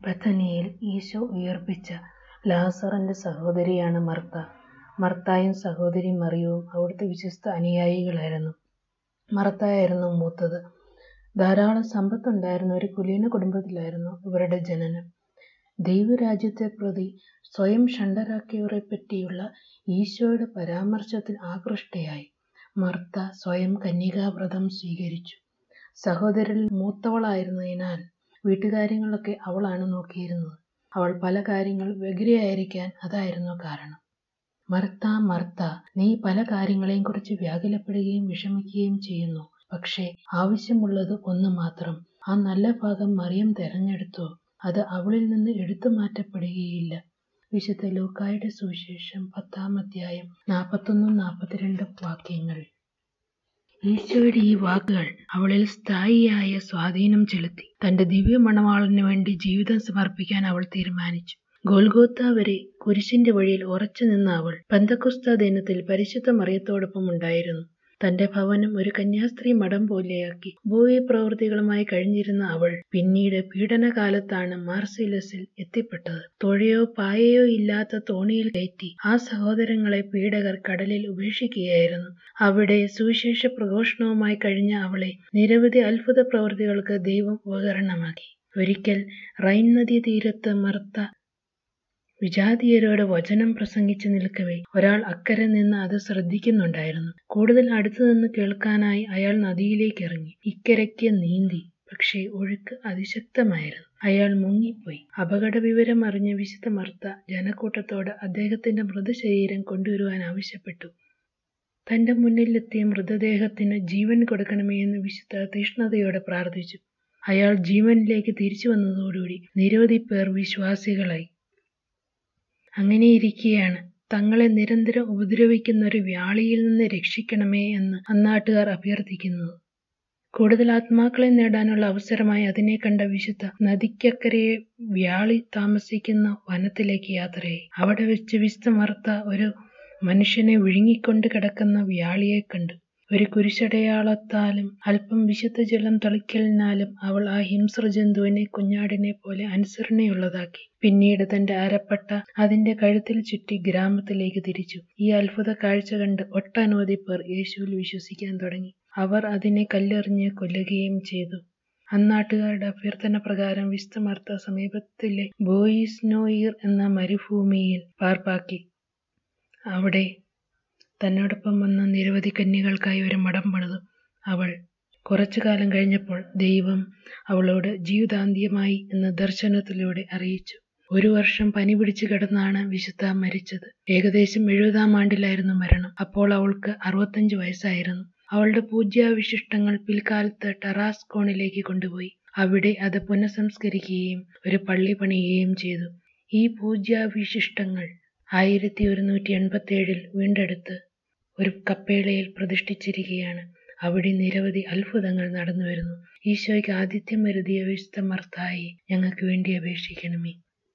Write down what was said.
ബഥനിയിൽ ഈശോ ഉയർപ്പിച്ച ലാസറിന്റെ സഹോദരിയാണ് മർത്ത. മർത്തായും സഹോദരി മറിയവും അവിടുത്തെ വിശ്വസ്ത അനുയായികളായിരുന്നു. മർത്തായിരുന്നു മൂത്തത്. ധാരാളം സമ്പത്തുണ്ടായിരുന്ന ഒരു കുലീന കുടുംബത്തിലായിരുന്നു ഇവരുടെ ജനനം. ദൈവരാജ്യത്തെ പ്രതി സ്വയം ഷണ്ടരാക്കിയവരെ പറ്റിയുള്ള ഈശോയുടെ പരാമർശത്തിൽ ആകൃഷ്ടയായി മർത്ത സ്വയം കന്യകാവ്രതം സ്വീകരിച്ചു. സഹോദരിൽ മൂത്തവളായിരുന്നതിനാൽ വീട്ടുകാര്യങ്ങളൊക്കെ അവളാണ് നോക്കിയിരുന്നത്. അവൾ പല കാര്യങ്ങൾ വ്യഗ്രയായിരിക്കാൻ അതായിരുന്നു കാരണം. മർത്ത മർത്ത നീ പല കാര്യങ്ങളെയും കുറിച്ച് വ്യാകുലപ്പെടുകയും വിഷമിക്കുകയും ചെയ്യുന്നു. പക്ഷേ ആവശ്യമുള്ളത് ഒന്ന് മാത്രം. ആ നല്ല ഭാഗം മറിയം തെരഞ്ഞെടുത്തോ, അത് അവളിൽ നിന്ന് എടുത്തു മാറ്റപ്പെടുകയില്ല വിശുദ്ധ ലൂക്കായുടെ സുവിശേഷം പത്താം അധ്യായം നാൽപ്പത്തൊന്നും നാൽപ്പത്തിരണ്ടും വാക്യങ്ങൾ. ഈശോയുടെ ഈ വാക്കുകൾ അവളിൽ സ്ഥായിയായ സ്വാധീനം ചെലുത്തി. തന്റെ ദിവ്യ മണവാളന് വേണ്ടി ജീവിതം സമർപ്പിക്കാൻ അവൾ തീരുമാനിച്ചു. ഗോൽഗോത്ത വരെ കുരിശിന്റെ വഴിയിൽ ഉറച്ചു നിന്ന അവൾ പന്തക്കുസ്ത ദിനത്തിൽ പരിശുദ്ധ മറിയത്തോടൊപ്പം ഉണ്ടായിരുന്നു. തന്റെ ഭവനം ഒരു കന്യാസ്ത്രീ മഠം പോലെയാക്കി ഉപവിപ്രവൃത്തികളുമായി കഴിഞ്ഞിരുന്ന അവൾ പിന്നീട് പീഡനകാലത്താണ് മാർസിലസിൽ എത്തിപ്പെട്ടത്. തൊഴയോ പായയോ ഇല്ലാത്ത തോണിയിൽ കയറ്റി ആ സഹോദരങ്ങളെ പീഡകർ കടലിൽ ഉപേക്ഷിക്കുകയായിരുന്നു. അവിടെ സുവിശേഷ പ്രഘോഷണവുമായി കഴിഞ്ഞ അവളെ നിരവധി അത്ഭുത പ്രവൃത്തികൾക്ക് ദൈവം ഉപകരണമാക്കി. ഒരിക്കൽ റൈൻ നദീതീരത്ത് മർത്ത വിജാതീയരോട് വചനം പ്രസംഗിച്ചു നിൽക്കവേ ഒരാൾ അക്കരെ നിന്ന് അത് ശ്രദ്ധിക്കുന്നുണ്ടായിരുന്നു. കൂടുതൽ അടുത്തുനിന്ന് കേൾക്കാനായി അയാൾ നദിയിലേക്ക് ഇറങ്ങി ഇക്കരയ്ക്ക് നീന്തി. പക്ഷേ ഒഴുക്ക് അതിശക്തമായിരുന്നു. അയാൾ മുങ്ങിപ്പോയി. അപകട വിവരം അറിഞ്ഞ വിശുദ്ധ മർത്ത ജനക്കൂട്ടത്തോട് അദ്ദേഹത്തിന്റെ മൃതശരീരം കൊണ്ടുവരുവാൻ ആവശ്യപ്പെട്ടു. തന്റെ മുന്നിലെത്തിയ മൃതദേഹത്തിന് ജീവൻ കൊടുക്കണമേ എന്ന് വിശുദ്ധ തീഷ്ണതയോടെ പ്രാർത്ഥിച്ചു. അയാൾ ജീവനിലേക്ക് തിരിച്ചു വന്നതോടുകൂടി നിരവധി പേർ വിശ്വാസികളായി. അങ്ങനെയിരിക്കെയാണ് തങ്ങളെ നിരന്തരം ഉപദ്രവിക്കുന്ന ഒരു വ്യാളിയിൽ നിന്ന് രക്ഷിക്കണമേ എന്ന് അന്നാട്ടുകാർ അഭ്യർത്ഥിക്കുന്നത്. കൂടുതൽ ആത്മാക്കളെ നേടാനുള്ള അവസരമായി അതിനെ കണ്ട വിശുദ്ധ നദിക്കക്കരെ വ്യാളി താമസിക്കുന്ന വനത്തിലേക്ക് യാത്രയായി. അവിടെ വെച്ച് വിശുദ്ധ മർത്ത ഒരു മനുഷ്യനെ വിഴുങ്ങിക്കൊണ്ട് കിടക്കുന്ന വ്യാളിയെ കണ്ടു. ഒരു കുരിശടയാളത്താലും അല്പം വിശുദ്ധജലം തളിക്കലിനാലും അവൾ ആ കുഞ്ഞാടിനെ പോലെ അനുസരണയുള്ളതാക്കി. പിന്നീട് തന്റെ അരപ്പട്ട അതിന്റെ കഴുത്തിൽ ചുറ്റി ഗ്രാമത്തിലേക്ക് തിരിച്ചു. ഈ അത്ഭുത കാഴ്ച കണ്ട് ഒട്ടനവധി പേർ യേശുവിൽ വിശ്വസിക്കാൻ തുടങ്ങി. അവർ അതിനെ കല്ലെറിഞ്ഞ് കൊല്ലുകയും ചെയ്തു. അന്നാട്ടുകാരുടെ അഭ്യർത്ഥനപ്രകാരം വിശുദ്ധ വിസ്തമർത്ത സമീപത്തിലെ ബോയിസ്നോയിർ എന്ന മരുഭൂമിയിൽ പാർപ്പാക്കി. അവിടെ തന്നോടൊപ്പം വന്ന നിരവധി കന്യകൾക്കായി ഒരു മഠം പണിതു. അവൾ കുറച്ചു കാലം കഴിഞ്ഞപ്പോൾ ദൈവം അവളോട് ജീവിതാന്ത്യമായി എന്ന് ദർശനത്തിലൂടെ അറിയിച്ചു. ഒരു വർഷം പനി പനിപിടിച്ച് കിടന്നാണ് വിശുദ്ധ മരിച്ചത്. ഏകദേശം എഴുപതാം ആണ്ടിലായിരുന്നു മരണം. അപ്പോൾ അവൾക്ക് അറുപത്തഞ്ച് വയസ്സായിരുന്നു. അവളുടെ പൂജ്യാവശിഷ്ടങ്ങൾ പിൽക്കാലത്ത് ടറാസ്കോണിലേക്ക് കൊണ്ടുപോയി. അവിടെ അത് പുനഃസംസ്കരിക്കുകയും ഒരു പള്ളി പണിയുകയും ചെയ്തു. ഈ പൂജ്യാവശിഷ്ടങ്ങൾ ആയിരത്തി ഒരുന്നൂറ്റി എൺപത്തേഴിൽ വീണ്ടെടുത്ത് ഒരു കപ്പേളയിൽ പ്രതിഷ്ഠിച്ചിരിക്കുകയാണ്. അവിടെ നിരവധി അത്ഭുതങ്ങൾ നടന്നു വരുന്നു ഈശോയ്ക്ക് ആതിഥ്യമരുളിയ വിശുദ്ധ മർത്തായി ഞങ്ങൾക്ക് വേണ്ടി അപേക്ഷിക്കണമേ.